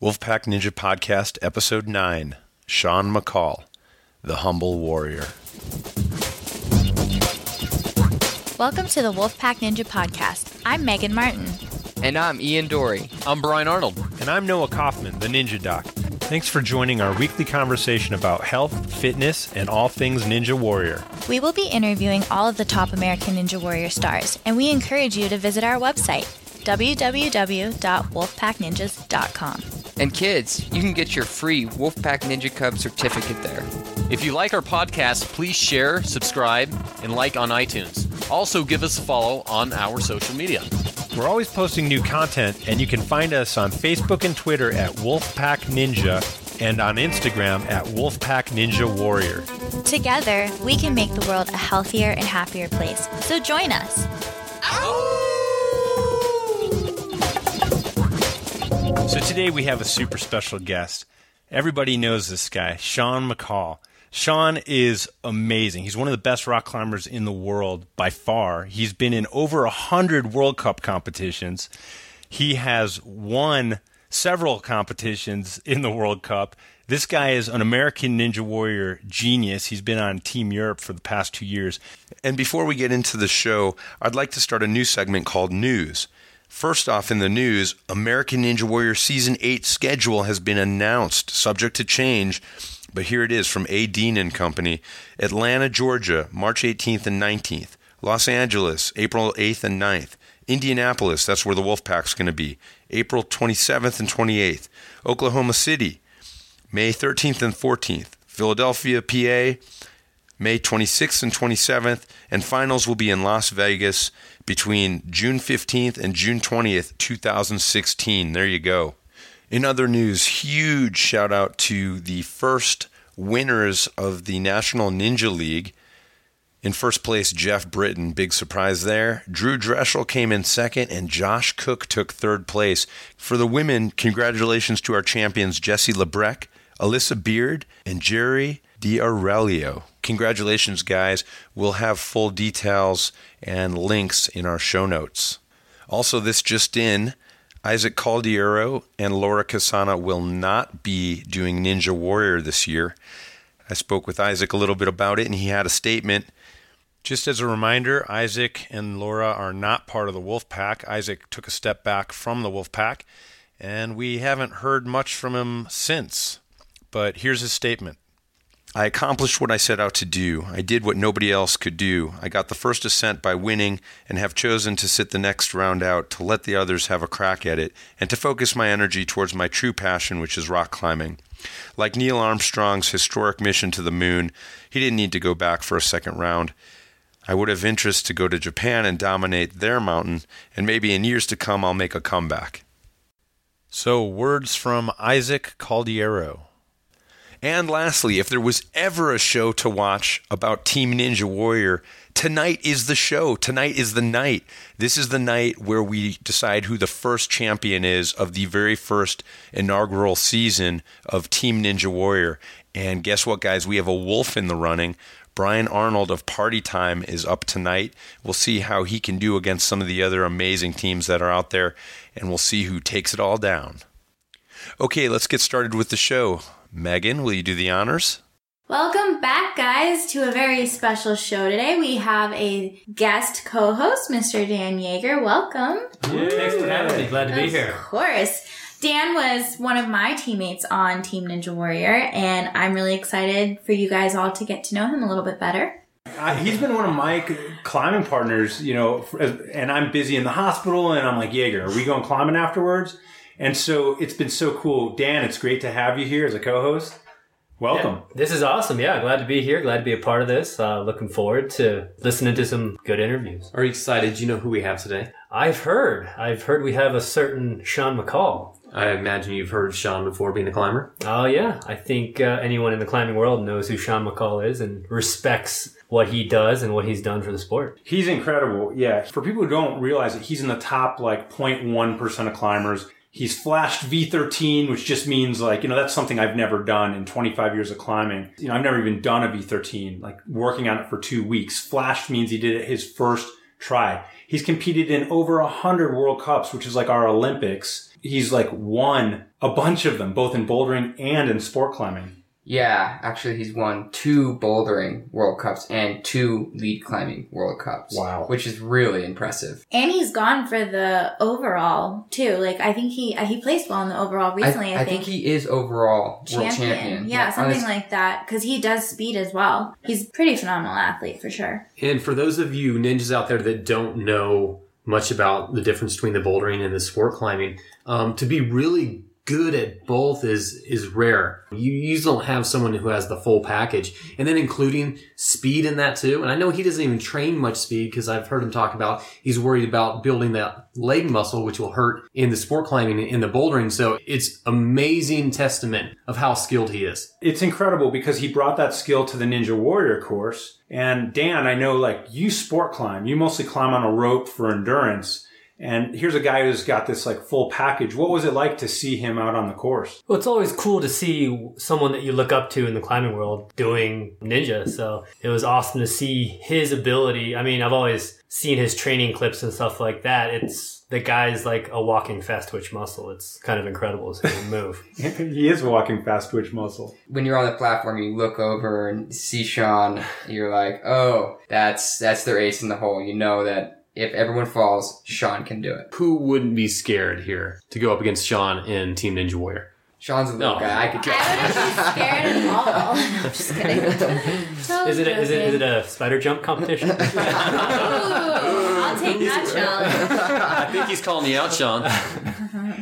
Wolfpack Ninja Podcast, Episode 9 Sean McColl, the Humble Warrior. Welcome to the Wolfpack Ninja Podcast. I'm Megan Martin. And I'm Ian Dory. I'm Brian Arnold. And I'm Noah Kaufman, the Ninja Doc. Thanks for joining our weekly conversation about health, fitness, and all things Ninja Warrior. We will be interviewing all of the top American Ninja Warrior stars, and we encourage you to visit our website, www.wolfpackninjas.com. And kids, you can get your free Wolfpack Ninja Cub certificate there. If you like our podcast, please share, subscribe, and like on iTunes. Also, give us a follow on our social media. We're always posting new content, and you can find us on Facebook and Twitter at Wolfpack Ninja and on Instagram at Wolfpack Ninja Warrior. Together, we can make the world a healthier and happier place. So join us. So today we have a super special guest. Everybody knows this guy, Sean McColl. Sean is amazing. He's one of the best rock climbers in the world by far. He's been in over a hundred World Cup competitions. He has won several competitions in the World Cup. This guy is an American Ninja Warrior genius. He's been on Team Europe for the past two years. And before we get into the show, I'd like to start a new segment called News. First off, in the news, American Ninja Warrior Season 8 schedule has been announced, subject to change. But here it is from A. Dean and Company Atlanta, Georgia, March 18th and 19th. Los Angeles, April 8th and 9th. Indianapolis, that's where the Wolfpack's going to be, April 27th and 28th. Oklahoma City, May 13th and 14th. Philadelphia, PA, May 26th and 27th. And finals will be in Las Vegas between June 15th and June 20th, 2016. There you go. In other news, huge shout out to the first winners of the National Ninja League. In first place, Geoff Britten, big surprise there. Drew Drechsel came in second, and Josh Cook took third place. For the women, congratulations to our champions Jesse Labreck, Alyssa Beard, and Jerry D'Aurelio. Congratulations, guys. We'll have full details and links in our show notes. Also, this just in. Isaac Caldiero and Laura Casana will not be doing Ninja Warrior this year. I spoke with Isaac a little bit about it, and he had a statement. Just as a reminder, Isaac and Laura are not part of the Wolf Pack. Isaac took a step back from the Wolf Pack, and we haven't heard much from him since. But here's his statement. I accomplished what I set out to do. I did what nobody else could do. I got the first ascent by winning and have chosen to sit the next round out to let the others have a crack at it and to focus my energy towards my true passion, which is rock climbing. Like Neil Armstrong's historic mission to the moon, he didn't need to go back for a second round. I would have interest to go to Japan and dominate their mountain, and maybe in years to come I'll make a comeback. So, words from Isaac Caldiero. And lastly, if there was ever a show to watch about Team Ninja Warrior, tonight is the show. Tonight is the night. This is the night where we decide who the first champion is of the very first inaugural season of Team Ninja Warrior. And guess what, guys? We have a wolf in the running. Brian Arnold of Party Time is up tonight. We'll see how he can do against some of the other amazing teams that are out there, and we'll see who takes it all down. Okay, let's get started with the show. Megan, will you do the honors? Welcome back, guys, to a very special show today. We have a guest co-host, Mr. Dan Yeager. Welcome. Yeah, thanks for having me. Glad to be here. Of course. Dan was one of my teammates on Team Ninja Warrior, and I'm really excited for you guys all to get to know him a little bit better. Uh, he's been one of my climbing partners, you know, and I'm busy in the hospital, and I'm like, Yeager, are we going climbing afterwards? And so it's been so cool. Dan, it's great to have you here as a co-host. Welcome. Yeah, this is awesome. Yeah, glad to be here. Glad to be a part of this. Uh, looking forward to listening to some good interviews. Are you excited? Do you know who we have today? I've heard. I've heard we have a certain Sean McColl. I imagine you've heard Sean before being a climber. Oh yeah, I think uh, anyone in the climbing world knows who Sean McColl is and respects what he does and what he's done for the sport. He's incredible. Yeah, for people who don't realize it, he's in the top like 0.1 percent of climbers He's flashed V13, which just means like, you know, that's something I've never done in 25 years of climbing. You know, I've never even done a V13, like working on it for two weeks. Flashed means he did it his first try. He's competed in over a hundred World Cups, which is like our Olympics. He's like won a bunch of them, both in bouldering and in sport climbing. Yeah, actually, he's won two bouldering World Cups and two lead climbing World Cups. Wow. Which is really impressive. And he's gone for the overall too. Like I think he he placed well in the overall recently. I, I think he is overall world champion. Yeah, on something his- like that. Because he does speed as well. He's a pretty phenomenal athlete for sure. And for those of you ninjas out there that don't know much about the difference between the bouldering and the sport climbing, um, to be really good at both is is rare. You usually don't have someone who has the full package, and then including speed in that too. And I know he doesn't even train much speed because I've heard him talk about he's worried about building that leg muscle, which will hurt in the sport climbing and in the bouldering. So it's amazing testament of how skilled he is. It's incredible because he brought that skill to the Ninja Warrior course. And Dan, I know like you sport climb, you mostly climb on a rope for endurance. And here's a guy who's got this like full package. What was it like to see him out on the course? Well, it's always cool to see someone that you look up to in the climbing world doing ninja. So it was awesome to see his ability. I mean, I've always seen his training clips and stuff like that. It's the guy's like a walking fast twitch muscle. It's kind of incredible to see him move. he is a walking fast twitch muscle. when you're on the platform, you look over and see Sean. You're like, oh, that's that's their ace in the hole. You know that if everyone falls, Sean can do it. Who wouldn't be scared here to go up against Sean in Team Ninja Warrior? Sean's a little No. guy. I could I wouldn't be scared at all. I'm just kidding. Totally Is it a, is it is it joking. a spider jump competition? Ooh, I'll take that challenge. I think he's calling you out, Sean.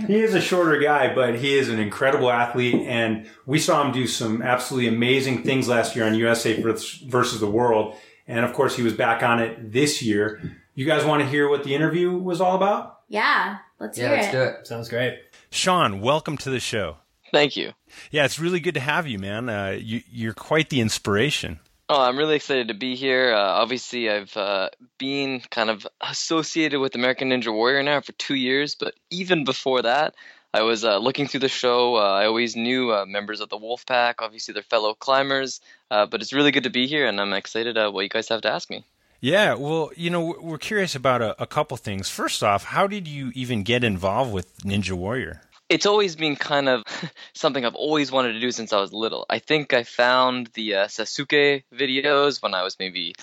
He is a shorter guy, but he is an incredible athlete. And we saw him do some absolutely amazing things last year on USA vers- versus the world. And of course, he was back on it this year. You guys want to hear what the interview was all about? Yeah, let's Yeah, hear let's it. do it. Sounds great. Sean, welcome to the show. Thank you. Yeah, it's really good to have you, man. Uh, you, you're quite the inspiration. Oh, I'm really excited to be here. Uh, obviously, I've uh, been kind of associated with American Ninja Warrior now for two years, but even before that, I was uh, looking through the show. Uh, I always knew uh, members of the Wolf Pack, obviously, they're fellow climbers, uh, but it's really good to be here, and I'm excited uh, what you guys have to ask me. Yeah, well, you know, we're- curious about a, a couple things. First off, how did you even get involved with Ninja Warrior? it's always been kind of something I've always wanted to do since I was little. I think I found the uh, Sasuke videos when I was maybe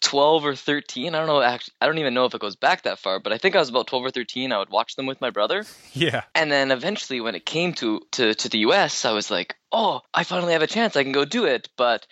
12 or 13. I don't know. Actually, I don't even know if it goes back that far, but I think I was about 12 or 13. I would watch them with my brother, Yeah. and then eventually, when it came to to to the U.S., I was like, "Oh, I finally have a chance. I can go do it." But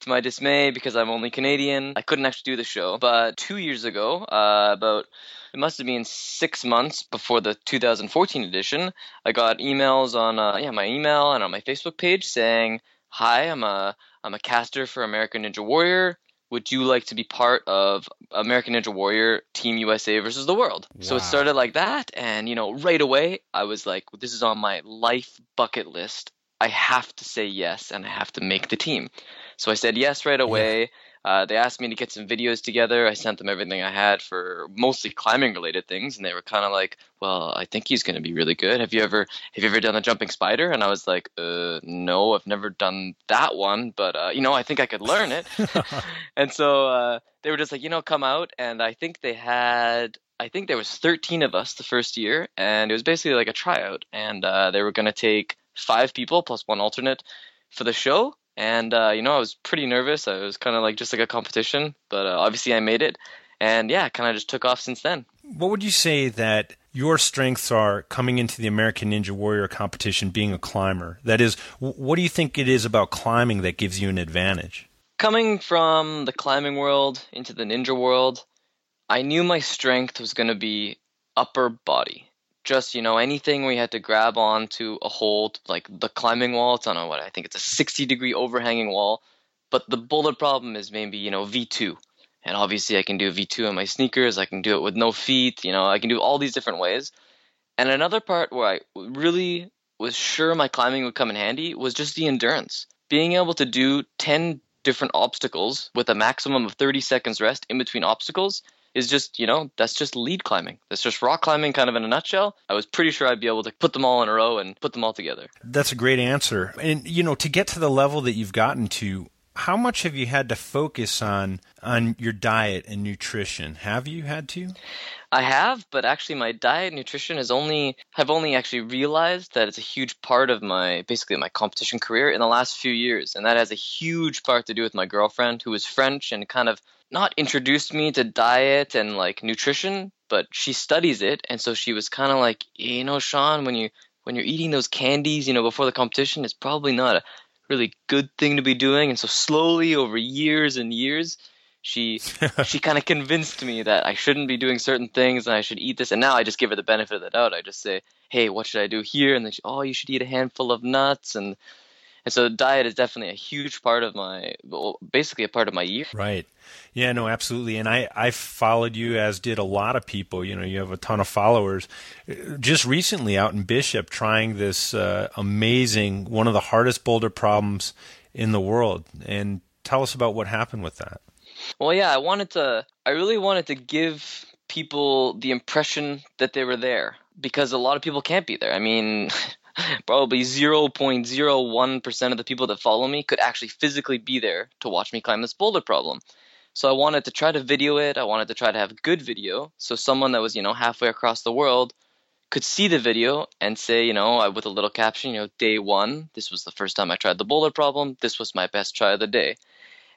to my dismay, because I'm only Canadian, I couldn't actually do the show. But two years ago, uh, about it must have been six months before the 2014 edition, I got emails on uh, yeah my email and on my Facebook page saying, "Hi, I'm a I'm a caster for American Ninja Warrior." Would you like to be part of American Ninja Warrior Team USA versus the world? So it started like that, and you know, right away I was like, "This is on my life bucket list. I have to say yes, and I have to make the team." So I said yes right away. Uh, they asked me to get some videos together. I sent them everything I had for mostly climbing related things, and they were kind of like, "Well, I think he's going to be really good. Have you ever have you ever done the jumping spider?" And I was like, "Uh, no, I've never done that one, but uh, you know, I think I could learn it." and so uh, they were just like, "You know, come out." And I think they had. I think there was 13 of us the first year, and it was basically like a tryout. And uh, they were going to take five people plus one alternate for the show. And uh, you know, I was pretty nervous. I was kind of like just like a competition, but uh, obviously I made it. And yeah, kind of just took off since then. What would you say that your strengths are coming into the American Ninja Warrior competition being a climber? That is, what do you think it is about climbing that gives you an advantage? Coming from the climbing world into the ninja world, I knew my strength was going to be upper body. Just, you know, anything we had to grab onto a hold, like the climbing wall, it's on a what I think it's a 60 degree overhanging wall. But the boulder problem is maybe, you know, V2. And obviously I can do V2 in my sneakers, I can do it with no feet, you know, I can do all these different ways. And another part where I really was sure my climbing would come in handy was just the endurance. Being able to do 10 different obstacles with a maximum of 30 seconds rest in between obstacles is just, you know, that's just lead climbing. That's just rock climbing kind of in a nutshell. I was pretty sure I'd be able to put them all in a row and put them all together. That's a great answer. And, you know, to get to the level that you've gotten to, how much have you had to focus on on your diet and nutrition? Have you had to? I have, but actually my diet and nutrition is only have only actually realized that it's a huge part of my basically my competition career in the last few years. And that has a huge part to do with my girlfriend who is French and kind of not introduced me to diet and like nutrition, but she studies it and so she was kind of like, you know, Sean, when you when you're eating those candies, you know, before the competition, it's probably not a really good thing to be doing. And so slowly over years and years, she she kind of convinced me that I shouldn't be doing certain things and I should eat this. And now I just give her the benefit of the doubt. I just say, "Hey, what should I do here?" And then she, "Oh, you should eat a handful of nuts." And and so diet is definitely a huge part of my, well, basically a part of my year. Right. Yeah, no, absolutely. And I, I followed you as did a lot of people. You know, you have a ton of followers. Just recently out in Bishop trying this uh, amazing, one of the hardest boulder problems in the world. And tell us about what happened with that. Well, yeah, I wanted to, I really wanted to give people the impression that they were there because a lot of people can't be there. I mean, probably 0.01% of the people that follow me could actually physically be there to watch me climb this boulder problem. So I wanted to try to video it. I wanted to try to have good video so someone that was, you know, halfway across the world could see the video and say, you know, with a little caption, you know, day one, this was the first time I tried the boulder problem. This was my best try of the day.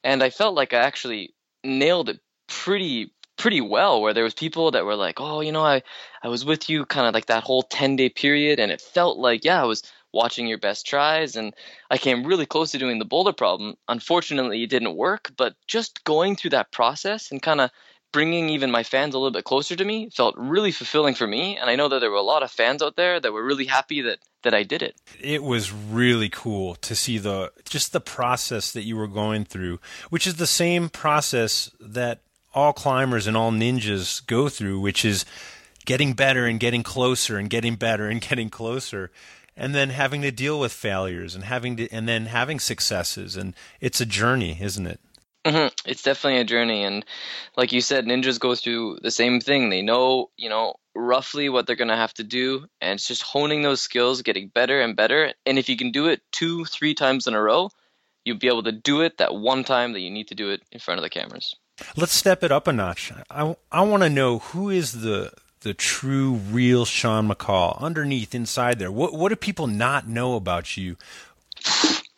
And I felt like I actually nailed it pretty pretty well where there was people that were like oh you know i i was with you kind of like that whole 10 day period and it felt like yeah i was watching your best tries and i came really close to doing the boulder problem. Unfortunately it didn't work but just going through that process and kind of bringing even my fans a little bit closer to me felt really fulfilling for me and i know that there were a lot of fans out there that were really happy that that i did it. It was really cool to see the just the process that you were going through which is the same process that all climbers and all ninjas go through which is getting better and getting closer and getting better and getting closer and then having to deal with failures and having to and then having successes and it's a journey isn't it Mm-hmm. It's definitely a journey, and like you said, ninjas go through the same thing. They know, you know, roughly what they're gonna have to do, and it's just honing those skills, getting better and better. And if you can do it two, three times in a row, you'll be able to do it that one time that you need to do it in front of the cameras. Let's step it up a notch. I I want to know who is the the true, real Sean McColl underneath, inside there. What what do people not know about you?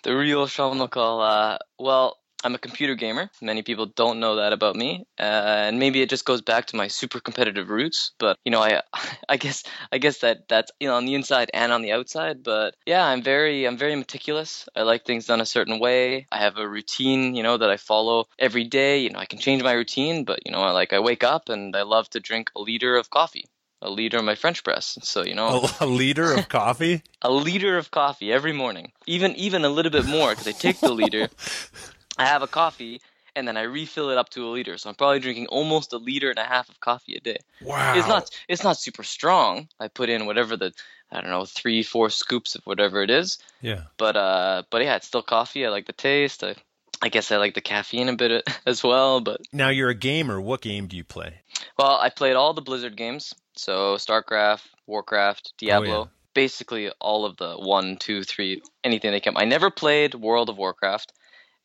The real Sean McColl. Uh, well, I'm a computer gamer. Many people don't know that about me, uh, and maybe it just goes back to my super competitive roots. But you know, I, I guess, I guess that that's you know on the inside and on the outside. But yeah, I'm very, I'm very meticulous. I like things done a certain way. I have a routine, you know, that I follow every day. You know, I can change my routine, but you know, I like I wake up and I love to drink a liter of coffee a liter of my French press. So you know, a, a liter of coffee. a liter of coffee every morning, even even a little bit more because I take the liter, I have a coffee and then I refill it up to a liter. So I'm probably drinking almost a liter and a half of coffee a day. Wow. It's not it's not super strong. I put in whatever the I don't know, three, four scoops of whatever it is. Yeah. But uh but yeah, it's still coffee. I like the taste. I I guess I like the caffeine a bit as well, but Now you're a gamer. What game do you play? Well, I played all the Blizzard games. So StarCraft, Warcraft, Diablo. Oh, yeah. Basically all of the one, two, three, anything they came. I never played World of Warcraft.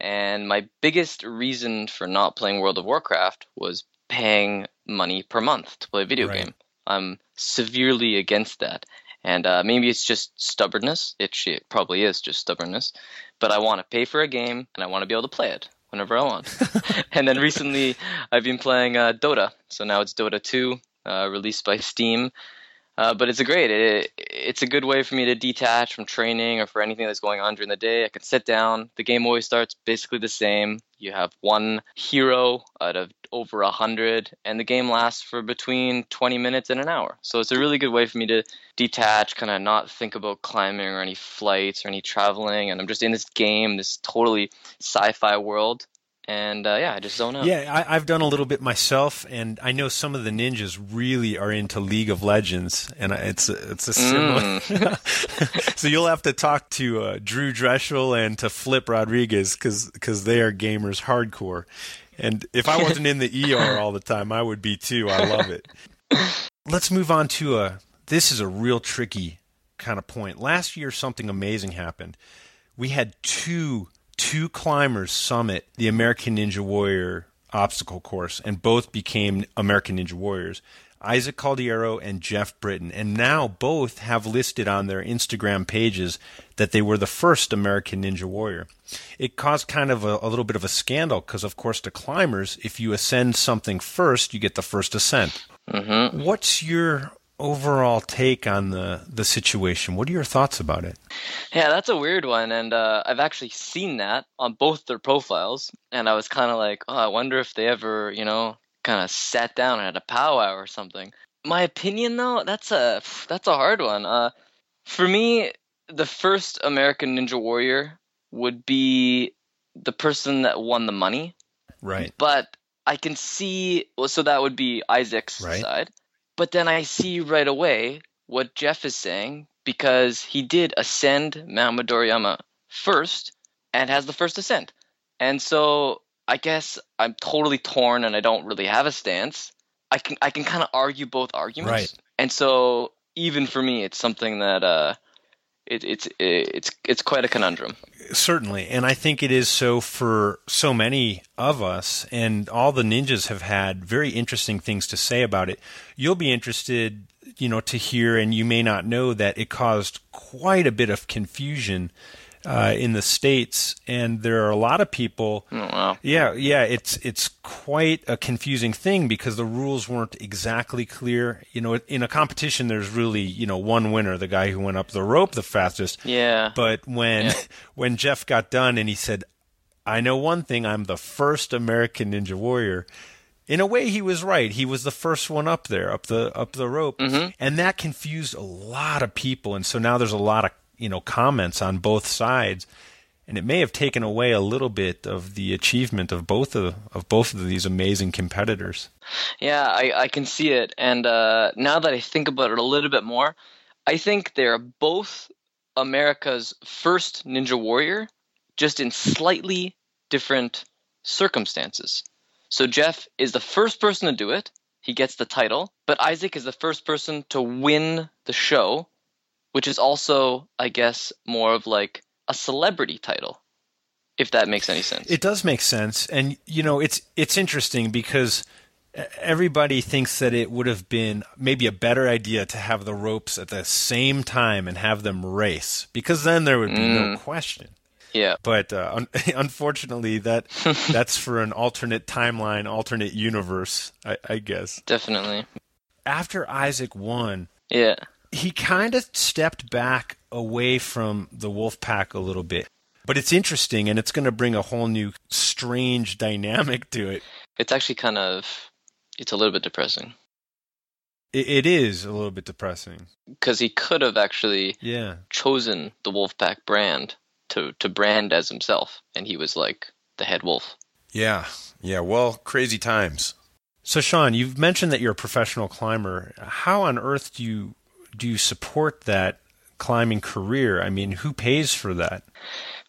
And my biggest reason for not playing World of Warcraft was paying money per month to play a video Right. game. I'm severely against that. And uh, maybe it's just stubbornness. It, it probably is just stubbornness. But I want to pay for a game and I want to be able to play it whenever I want. and then recently I've been playing uh, Dota. So now it's Dota 2, uh, released by Steam. Uh, but it's a great. It, it's a good way for me to detach from training or for anything that's going on during the day. I can sit down. The game always starts basically the same. You have one hero out of over a hundred, and the game lasts for between 20 minutes and an hour. So it's a really good way for me to detach, kind of not think about climbing or any flights or any traveling, and I'm just in this game, this totally sci-fi world. And uh, yeah, I just zone out. Yeah, I, I've done a little bit myself, and I know some of the ninjas really are into League of Legends, and it's a, it's a similar. so you'll have to talk to uh, Drew Drechsel and to Flip Rodriguez because they are gamers hardcore. And if I wasn't in the ER all the time, I would be too. I love it. Let's move on to a. This is a real tricky kind of point. Last year, something amazing happened. We had two two climbers summit the American Ninja Warrior obstacle course, and both became American Ninja Warriors. Isaac Caldiero and Geoff Britten, and now both have listed on their Instagram pages that they were the first American Ninja Warrior. It caused kind of a, a little bit of a scandal because, of course, to climbers, if you ascend something first, you get the first ascent. Mm-hmm. What's your overall take on the the situation? What are your thoughts about it? Yeah, that's a weird one, and uh, I've actually seen that on both their profiles, and I was kind of like, oh, I wonder if they ever, you know, kind of sat down and had a powwow or something. My opinion, though, that's a that's a hard one. Uh, for me, the first American Ninja Warrior would be the person that won the money, Right. but I can see. Well, so that would be Isaac's Right. side, but then I see right away what Jeff is saying because he did ascend Mount Midoriyama first and has the first ascent, and so I guess I'm totally torn and I don't really have a stance. I can I can kind of argue both arguments, Right. and so even for me, it's something that uh, it, it's it's it's quite a conundrum. Certainly, and I think it is so for so many of us, and all the ninjas have had very interesting things to say about it. You'll be interested, you know, to hear, and you may not know that it caused quite a bit of confusion uh, in the states, and there are a lot of people. Oh, wow. Yeah, yeah, it's it's quite a confusing thing because the rules weren't exactly clear. You know, in a competition, there's really you know one winner, the guy who went up the rope the fastest. Yeah. But when Yeah. when Jeff got done and he said, "I know one thing. I'm the first American Ninja Warrior." In a way, he was right. He was the first one up there, up the up the rope, Mhm. and that confused a lot of people. And so now there's a lot of you know comments on both sides, and it may have taken away a little bit of the achievement of both of of both of these amazing competitors. Yeah, I, I can see it. And uh, now that I think about it a little bit more, I think they're both America's first Ninja Warrior, just in slightly different circumstances. So Jeff is the first person to do it. He gets the title. But Isaac is the first person to win the show, which is also, I guess, more of like a celebrity title, if that makes any sense. It does make sense, and you know it's it's interesting because everybody thinks that it would have been maybe a better idea to have the ropes at the same time and have them race because then there would be no Mm. question. Yeah. But uh, un- unfortunately, that that's for an alternate timeline, alternate universe, I, I guess. Definitely. After Isaac won, Yeah. He kind of stepped back away from the wolf pack a little bit. But it's interesting, and it's going to bring a whole new strange dynamic to it. It's actually kind of, it's a little bit depressing. It, it is a little bit depressing. because he could have actually Yeah. chosen the Wolfpack brand to to brand as himself, and he was like the head wolf. Yeah. Yeah. Well, crazy times. So, Sean, you've mentioned that you're a professional climber. How on earth do you do you support that climbing career? I mean, who pays for that?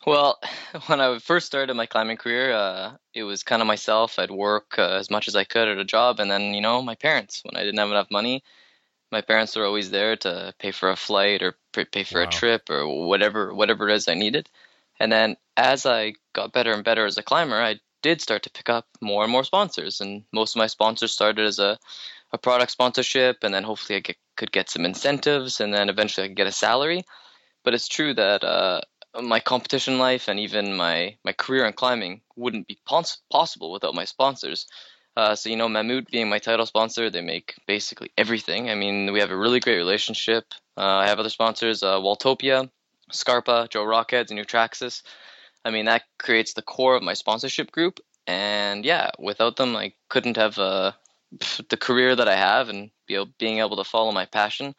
Well, when I first started my climbing career, uh, it was kind of myself. I'd work uh, as much as I could at a job, and then you know my parents. When I didn't have enough money, my parents were always there to pay for a flight or pay pay for a trip or whatever whatever it is I needed. And then as I got better and better as a climber, I did start to pick up more and more sponsors, and most of my sponsors started as a a product sponsorship, and then hopefully I get, could get some incentives, and then eventually I could get a salary. But it's true that uh, my competition life and even my, my career in climbing wouldn't be pos- possible without my sponsors. Uh, so you know, Mammut being my title sponsor, they make basically everything. I mean, we have a really great relationship. Uh, I have other sponsors, uh, Walltopia, Scarpa, Joe Rockhead's, and Nutraxis. I mean, that creates the core of my sponsorship group. And yeah, without them, I couldn't have uh, the career that I have and be able, being able to follow my passion.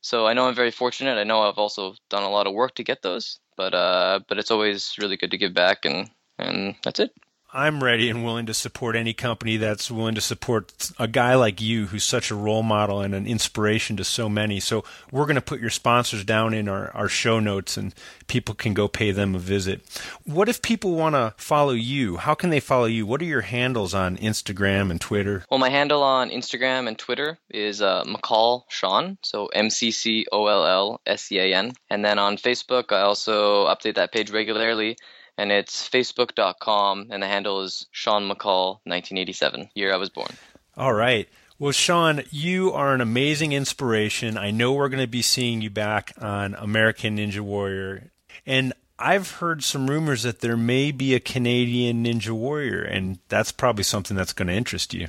So I know I'm very fortunate. I know I've also done a lot of work to get those, but uh, but it's always really good to give back, and and that's it. I'm ready and willing to support any company that's willing to support a guy like you who's such a role model and an inspiration to so many. So we're going to put your sponsors down in our, our show notes and people can go pay them a visit. What if people want to follow you? How can they follow you? What are your handles on Instagram and Twitter? Well, my handle on Instagram and Twitter is uh, McColl Sean, so M C C O L L S E A N, and then on Facebook I also update that page regularly. And it's facebook.com, and the handle is Sean McColl, 1987, year I was born. All right. Well, Sean, you are an amazing inspiration. I know we're going to be seeing you back on American Ninja Warrior. And I've heard some rumors that there may be a Canadian Ninja Warrior, and that's probably something that's going to interest you.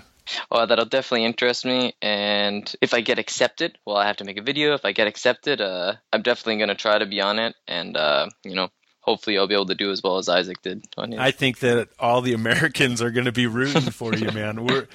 Oh, that'll definitely interest me. And if I get accepted, well, I have to make a video. If I get accepted, uh, I'm definitely going to try to be on it. And, uh, you know, hopefully I'll be able to do as well as Isaac did. I think that all the Americans are going to be rooting for you, man. We're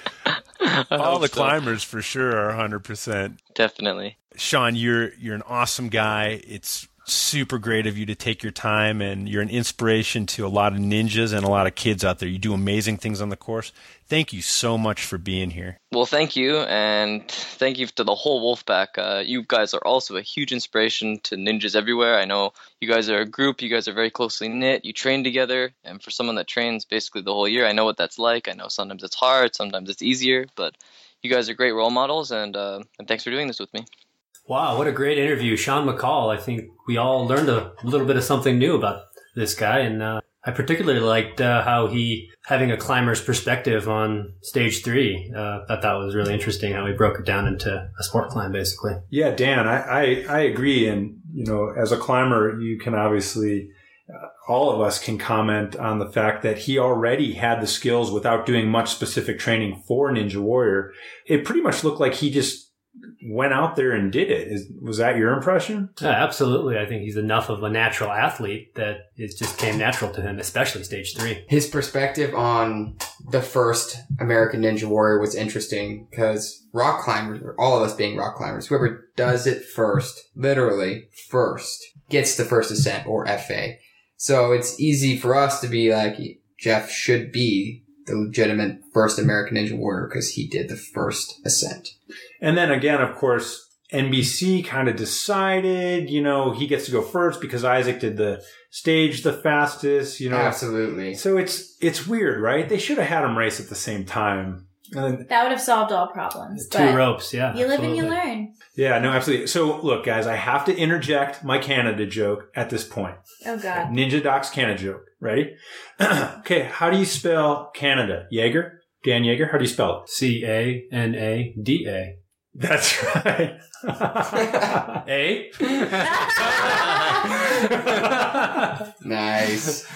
all the so. climbers for sure are 100%. Definitely. Sean, you're you're an awesome guy. It's super great of you to take your time and you're an inspiration to a lot of ninjas and a lot of kids out there. You do amazing things on the course. Thank you so much for being here. Well, thank you, and thank you to the whole Wolfpack. Uh, you guys are also a huge inspiration to ninjas everywhere. I know you guys are a group. You guys are very closely knit. You train together, and for someone that trains basically the whole year, I know what that's like. I know sometimes it's hard, sometimes it's easier, but you guys are great role models, and uh, and thanks for doing this with me. Wow, what a great interview. Sean McColl, I think we all learned a little bit of something new about this guy. And uh, I particularly liked uh, how he, having a climber's perspective on stage three, uh, thought that was really interesting how he broke it down into a sport climb, basically. Yeah, Dan, I, I, I agree. And, you know, as a climber, you can obviously, uh, all of us can comment on the fact that he already had the skills without doing much specific training for Ninja Warrior. It pretty much looked like he just went out there and did it. Is, was that your impression? Yeah, absolutely. I think he's enough of a natural athlete that it just came natural to him, especially stage three. His perspective on the first American Ninja Warrior was interesting because rock climbers, or all of us being rock climbers, whoever does it first, literally first, gets the first ascent or FA. So it's easy for us to be like, Jeff should be the legitimate first American Ninja Warrior because he did the first ascent. And then again, of course, NBC kind of decided, you know, he gets to go first because Isaac did the stage the fastest, you know. Absolutely. So it's it's weird, right? They should have had him race at the same time. And then, That would have solved all problems. Two ropes, yeah. You live and you learn. yeah, no, absolutely. So look, guys, I have to interject my Canada joke at this point. Oh God. Ninja Doc's Canada joke. Ready? okay, how do you spell Canada? Jaeger? Dan Jaeger, how do you spell it? C A N A D A. That's right. A? Eh? Nice.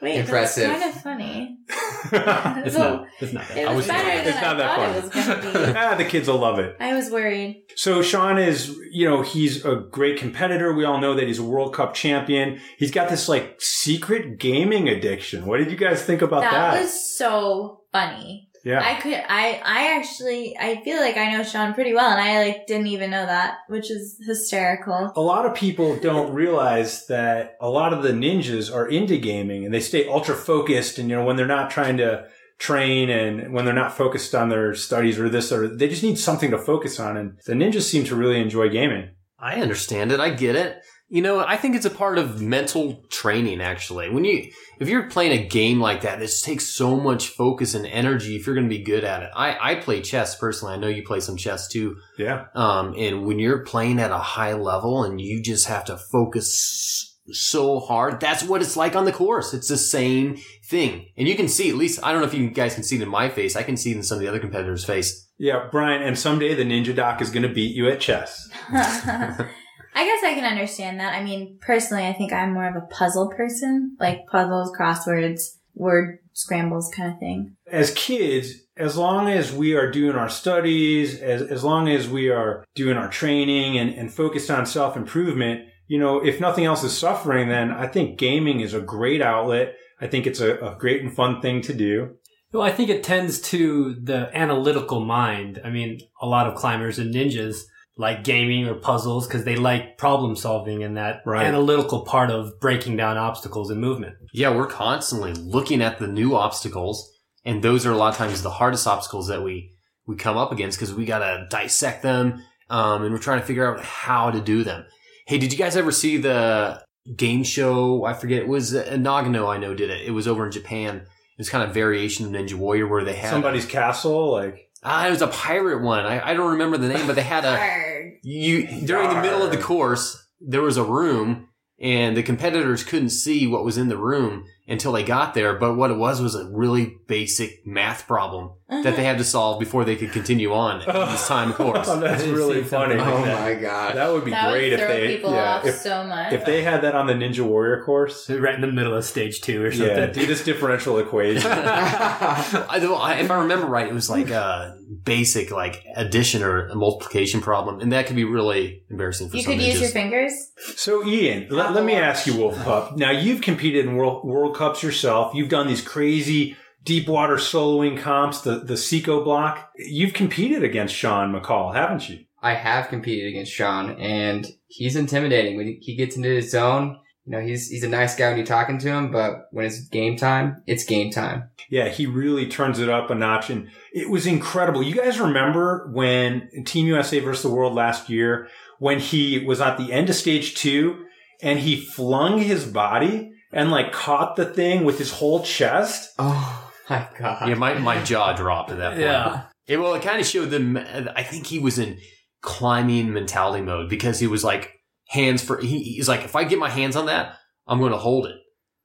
Wait, Impressive. that's kind of funny. It's So, not. It's not. It I was was better than It's I not that thought funny. it was going to be. ah, the kids will love it. I was worried. So Sean is, you know, he's a great competitor. We all know that he's a World Cup champion. He's got this like secret gaming addiction. What did you guys think about that? That was so funny. Yeah. I could, I, I actually, I feel like I know Sean pretty well, and I like didn't even know that, which is hysterical. a lot of people don't realize that a lot of the ninjas are into gaming and they stay ultra focused. And, you know, when they're not trying to train and when they're not focused on their studies or this or they just need something to focus on. And the ninjas seem to really enjoy gaming. I understand it. I get it. You know, I think it's a part of mental training, actually. When you, if you're playing a game like that, this takes so much focus and energy if you're going to be good at it. I, I play chess personally. I know you play some chess too. Yeah. Um, and when you're playing at a high level and you just have to focus so hard, that's what it's like on the course. It's the same thing. And you can see, at least, I don't know if you guys can see it in my face. I can see it in some of the other competitors' face. Yeah, Brian. And someday the ninja doc is going to beat you at chess. I guess I can understand that. I mean, personally, I think I'm more of a puzzle person, like puzzles, crosswords, word scrambles kind of thing. as kids, as long as we are doing our studies, as, as long as we are doing our training and, and focused on self improvement, you know, if nothing else is suffering, then I think gaming is a great outlet. I think it's a, a great and fun thing to do. Well, I think it tends to the analytical mind. I mean, a lot of climbers and ninjas like gaming or puzzles because they like problem solving and that Right. analytical part of breaking down obstacles and movement. Yeah, we're constantly looking at the new obstacles, and those are a lot of times the hardest obstacles that we we come up against because we gotta dissect them, um, and we're trying to figure out how to do them. Hey, did you guys ever see the game show? I forget. It was uh, Nagano. I know did it. It was over in Japan. It was kind of variation of Ninja Warrior where they had Somebody's castle, like Ah, it was a pirate one. I, I don't remember the name, but they had a you during the middle of the course there was a room and the competitors couldn't see what was in the room until they got there. But what it was was a really basic math problem that they uh-huh. had to solve before they could continue on this time course. Oh, that's really funny. Oh my god. That would be That great would if they people yeah, off if, so much. if they had that on the Ninja Warrior course. Right in the middle of stage two or something. Yeah, do this differential equation. I, don't- I- if I remember right, it was like a basic like addition or a multiplication problem, and that could be really embarrassing for you some could use your fingers. So, Ian, let, let me ask you, Wolf Pup. Now, you've competed in World, World Cups yourself. You've done these crazy deep water soloing comps, the, the Psicobloc. You've competed against Sean McColl, haven't you? I have competed against Sean, and he's intimidating when he- gets into his zone. You know, he's he's a nice guy when you're talking to him, but when it's game time, it's game time. Yeah, he really turns it up a notch, and it was incredible. You guys remember when Team USA versus the World last year, when he was at the end of stage two, and he flung his body and like caught the thing with his whole chest? Oh my god! Yeah, my, my jaw dropped at that point. Yeah. It, well, it kind of showed them. I think he was in climbing mentality mode because he was like hands for. He, he's like, if I get my hands on that, I'm going to hold it.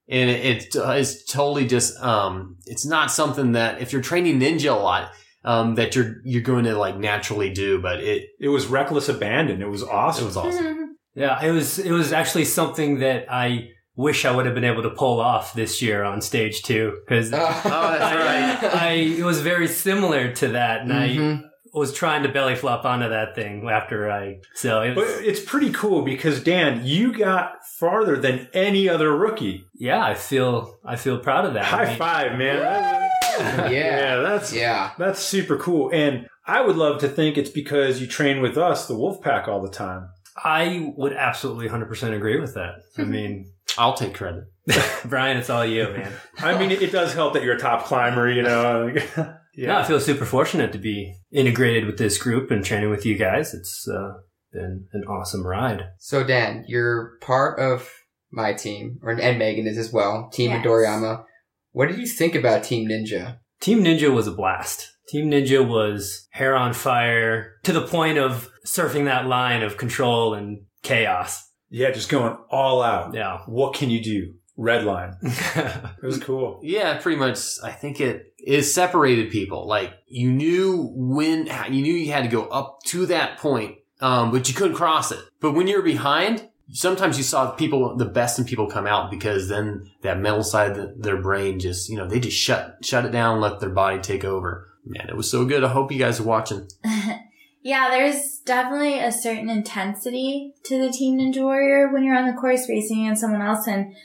And it, it is totally just. Um, it's not something that if you're training ninja a lot, um, that you're you're going to like naturally do. But it It was reckless abandon. It was awesome. it was awesome. Yeah, it was it was actually something that I wish I would have been able to pull off this year on stage two because Oh, that's right. I it was very similar to that, and Mhm. I was trying to belly flop onto that thing after I so it was, it's pretty cool because Dan, you got farther than any other rookie. yeah I feel I feel proud of that. I High mean, five, man. yeah, yeah, that's yeah. that's super cool. And I would love to think it's because you train with us, the Wolfpack, all the time. I would absolutely 100% agree with that. I mean, I'll take credit. Brian, it's all you, man. I mean, it does help that you're a top climber, you know. Yeah, I feel super fortunate to be integrated with this group and training with you guys. It's uh, been an awesome ride. So Dan, you're part of my team, or and Megan is as well. Team Yes. Midoriyama. What did you think about Team Ninja? Team Ninja was a blast. Team Ninja was hair on fire to the point of surfing that line of control and chaos. Yeah, just going all out. Yeah. What can you do? Red line. It was cool. Yeah, pretty much. I think it is separated people. Like you knew when you knew you had to go up to that point, um, but you couldn't cross it. But when you're behind, sometimes you saw people, the best in people come out because then that mental side of their brain just, you know, they just shut shut it down, let their body take over. Man, it was so good. I hope you guys are watching. Yeah, there's definitely a certain intensity to the Team Ninja Warrior when you're on the course racing against someone else. And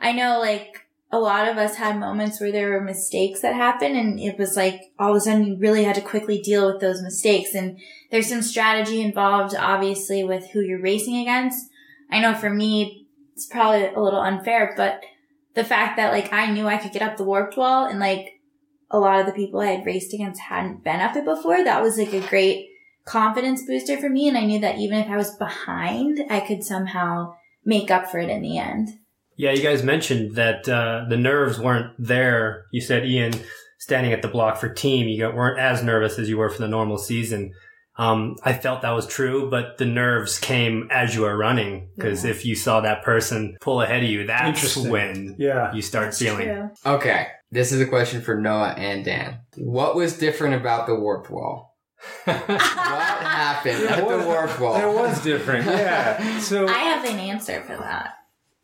I know like a lot of us had moments where there were mistakes that happened and it was like all of a sudden you really had to quickly deal with those mistakes. And there's some strategy involved, obviously, with who you're racing against. I know for me, it's probably a little unfair, but the fact that like I knew I could get up the warped wall and like a lot of the people I had raced against hadn't been up it before, that was like a great confidence booster for me. And I knew that even if I was behind, I could somehow make up for it in the end. Yeah, you guys mentioned that uh, the nerves weren't there. You said, Ian, standing at the block for team, you weren't as nervous as you were for the normal season. Um, I felt that was true, but the nerves came as you were running because if you saw that person pull ahead of you, that's when Yeah. you start feeling. True. Okay, this is a question for Noah and Dan. What was different about the warped wall? What happened at the warped wall? It was different. Yeah. So I have an answer for that.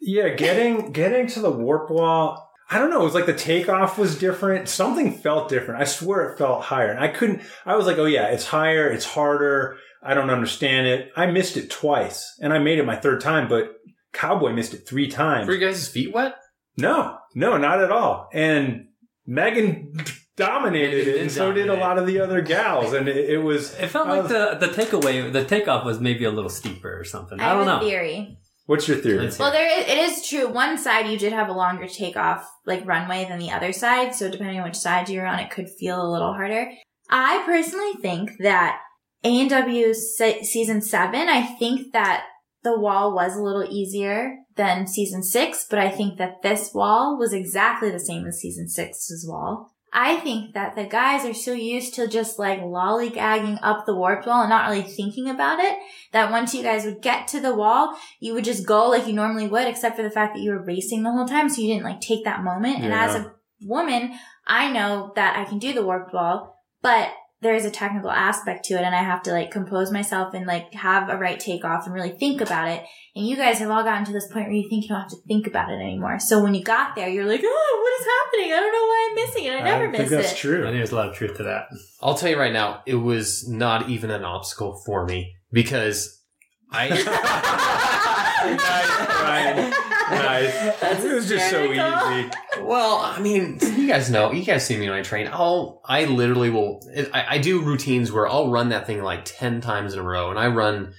Yeah, getting getting to the warp wall. I don't know. It was like the takeoff was different. Something felt different. I swear it felt higher, and I couldn't. I was like, "Oh yeah, it's higher. It's harder. I don't understand it." I missed it twice, and I made it my third time. But Cowboy missed it three times. Were you guys' feet wet? No, no, not at all. And Megan dominated Megan it, did and so did a lot of the other gals. And it, it was. It felt I like the the takeaway, the takeoff was maybe a little steeper or something. I, I, don't have know. theory. What's your theory? Well, there is, it is true. One side you did have a longer takeoff, like runway, than the other side. So depending on which side you're on, it could feel a little harder. I personally think that A and W se- season seven. I think that the wall was a little easier than season six, but I think that this wall was exactly the same as season six's wall. I think that the guys are so used to just like lollygagging up the warped wall and not really thinking about it that once you guys would get to the wall, you would just go like you normally would, except for the fact that you were racing the whole time. So you didn't like take that moment. And as a woman, I know that I can do the warped wall, but there's a technical aspect to it and I have to like compose myself and like have a right takeoff and really think about it. And you guys have all gotten to this point where you think you don't have to think about it anymore. So when you got there, you're like, oh, what is happening? I don't know why I'm missing it. I never miss it. That's true. I think there's a lot of truth to that. I'll tell you right now, it was not even an obstacle for me because I. nice, nice. It was just so easy. Well, I mean, you guys know, you guys see me when I train. I'll, I literally will, I, I do routines where I'll run that thing like 10 times in a row and I run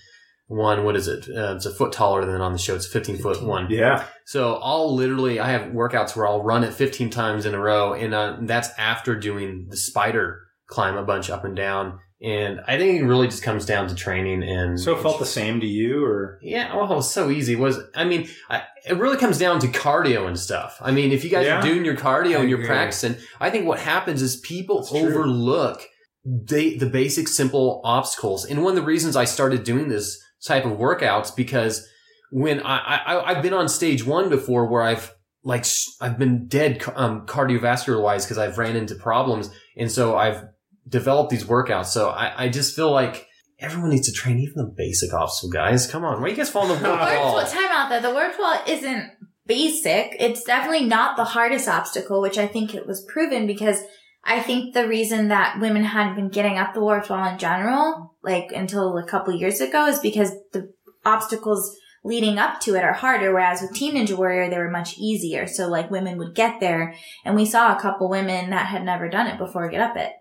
one, what is it? Uh, it's a foot taller than on the show. It's 15 foot one. Yeah. So I'll literally, I have workouts where I'll run it 15 times in a row and uh, that's after doing the spider climb a bunch up and down. And I think it really just comes down to training and. So it felt the same to you, or Yeah, well, it was so easy. It was I mean, I, it really comes down to cardio and stuff. I mean, if you guys Yeah. are doing your cardio I and you're agree. practicing, I think what happens is people true. overlook they, the basic, simple obstacles. And one of the reasons I started doing this type of workouts because when I, I I've been on stage one before where I've like sh- I've been dead um, cardiovascular wise because I've ran into problems, and so I've developed these workouts. So I, I just feel like everyone needs to train even the basic obstacle guys. Come on, why are you guys falling the The warped wall? time out though. The warped wall isn't basic. It's definitely not the hardest obstacle, which I think it was proven because I think the reason that women hadn't been getting up the warped wall in general, like until a couple years ago, is because the obstacles leading up to it are harder. Whereas with Team Ninja Warrior, they were much easier. So like women would get there, and we saw a couple women that had never done it before get up it.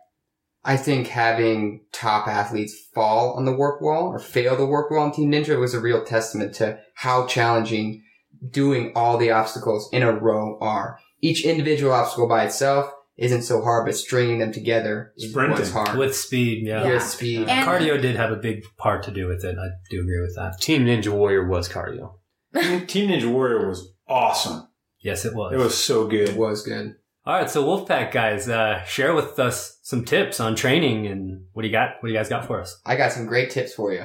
I think having top athletes fall on the warped wall or fail the warped wall on Team Ninja was a real testament to how challenging doing all the obstacles in a row are. Each individual obstacle by itself isn't so hard, but stringing them together is Sprinting. what's hard. With speed, yeah. Your speed. And- Cardio did have a big part to do with it. I do agree with that. Team Ninja Warrior was cardio. Team Ninja Warrior was awesome. Yes, it was. It was so good. It was good. All right, so Wolfpack guys, uh, share with us some tips on training and what do you got? What do you guys got for us? I got some great tips for you.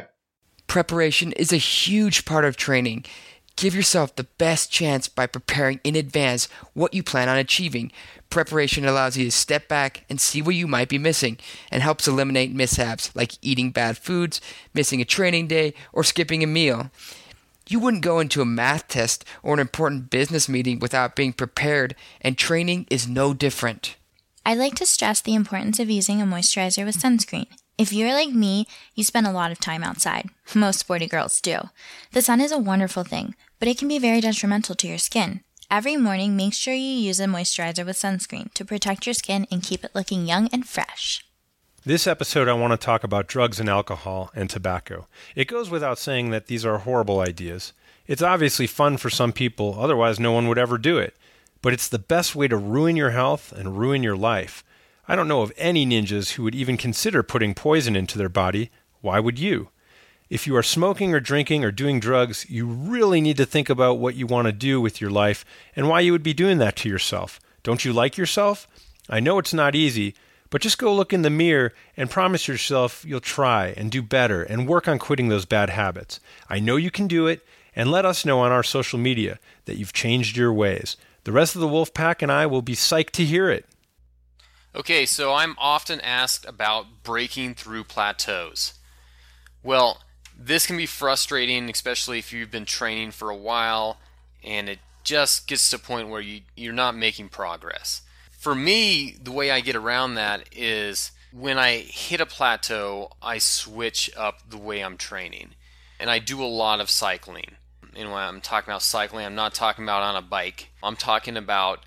Preparation is a huge part of training. Give yourself the best chance by preparing in advance what you plan on achieving. Preparation allows you to step back and see what you might be missing and helps eliminate mishaps like eating bad foods, missing a training day, or skipping a meal. You wouldn't go into a math test or an important business meeting without being prepared, and training is no different. I'd like to stress the importance of using a moisturizer with sunscreen. If you're like me, you spend a lot of time outside. Most sporty girls do. The sun is a wonderful thing, but it can be very detrimental to your skin. Every morning, make sure you use a moisturizer with sunscreen to protect your skin and keep it looking young and fresh. This episode, I want to talk about drugs and alcohol and tobacco. It goes without saying that these are horrible ideas. It's obviously fun for some people, otherwise, no one would ever do it. But it's the best way to ruin your health and ruin your life. I don't know of any ninjas who would even consider putting poison into their body. Why would you? If you are smoking or drinking or doing drugs, you really need to think about what you want to do with your life and why you would be doing that to yourself. Don't you like yourself? I know it's not easy, but just go look in the mirror and promise yourself you'll try and do better and work on quitting those bad habits. I know you can do it, and let us know on our social media that you've changed your ways. The rest of the Wolf Pack and I will be psyched to hear it. Okay, so I'm often asked about breaking through plateaus. Well, this can be frustrating, especially if you've been training for a while and it just gets to a point where you, you're not making progress. For me, the way I get around that is when I hit a plateau, I switch up the way I'm training. And I do a lot of cycling. And when I'm talking about cycling, I'm not talking about on a bike. I'm talking about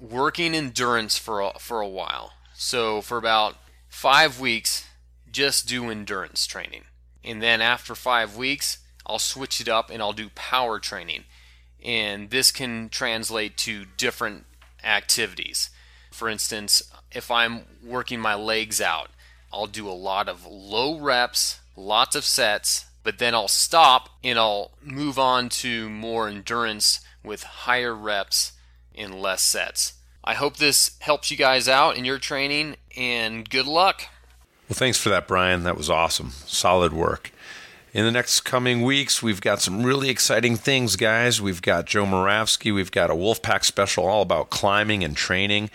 working endurance for a, for a while. So for about five weeks, just do endurance training, and then after five weeks, I'll switch it up and I'll do power training, and this can translate to different activities. For instance, if I'm working my legs out, I'll do a lot of low reps, lots of sets, but then I'll stop and I'll move on to more endurance with higher reps and less sets. I hope this helps you guys out in your training, and good luck. Well, thanks for that, Brian. That was awesome. Solid work. In the next coming weeks, we've got some really exciting things, guys. We've got Joe Moravsky. We've got a Wolfpack special all about climbing and training.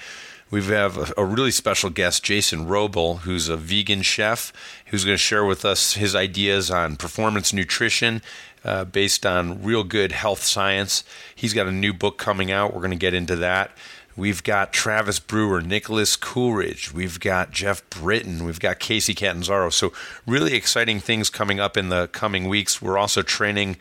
We have a, a really special guest, Jason Roble, who's a vegan chef, who's going to share with us his ideas on performance nutrition uh, based on real good health science. He's got a new book coming out. We're going to get into that. We've got Travis Brewer, Nicholas Coolidge. We've got Geoff Britten. We've got Kacy Catanzaro. So, really exciting things coming up in the coming weeks. We're also training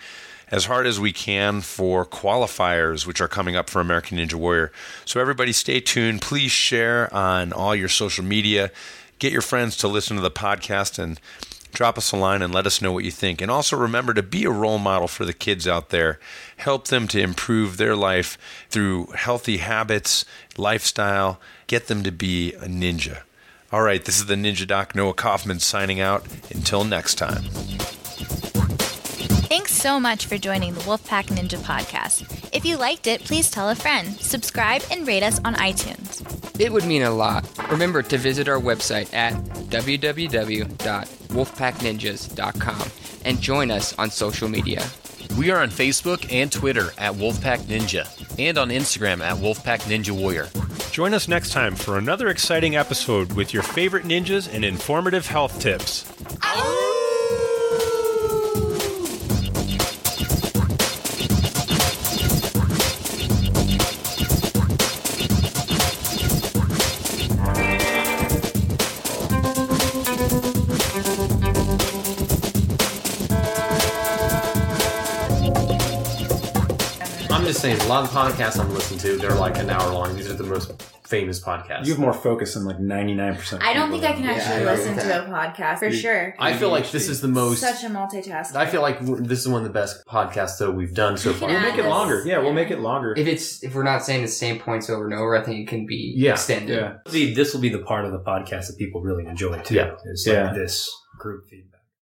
as hard as we can for qualifiers, which are coming up for American Ninja Warrior. So, everybody stay tuned. Please share on all your social media. Get your friends to listen to the podcast and drop us a line and let us know what you think. And also remember to be a role model for the kids out there. Help them to improve their life through healthy habits, lifestyle. Get them to be a ninja. All right, this is the Ninja Doc Noah Kaufman signing out. Until next time. Thanks so much for joining the Wolfpack Ninja podcast. If you liked it, please tell a friend, subscribe, and rate us on iTunes. It would mean a lot. Remember to visit our website at www.wolfpackninjas.com and join us on social media. We are on Facebook and Twitter at Wolfpack Ninja and on Instagram at Wolfpack Ninja Warrior. Join us next time for another exciting episode with your favorite ninjas and informative health tips. I'm saying, a lot of podcasts I'm listening to, they're like an hour long. These are the most famous podcasts. You have more focus than like 99%. I don't think I can Yeah, actually I listen with to a podcast for sure. I feel like this is the most. Such a multitasker. I feel like this is one of the best podcasts that we've done so You can far. We'll add make it this- longer. Yeah, we'll make it longer. If it's if we're not saying the same points over and over, I think it can be Yeah. extended. Yeah. See, this will be the part of the podcast that people really enjoy too. Yeah. It's Yeah. this group feedback.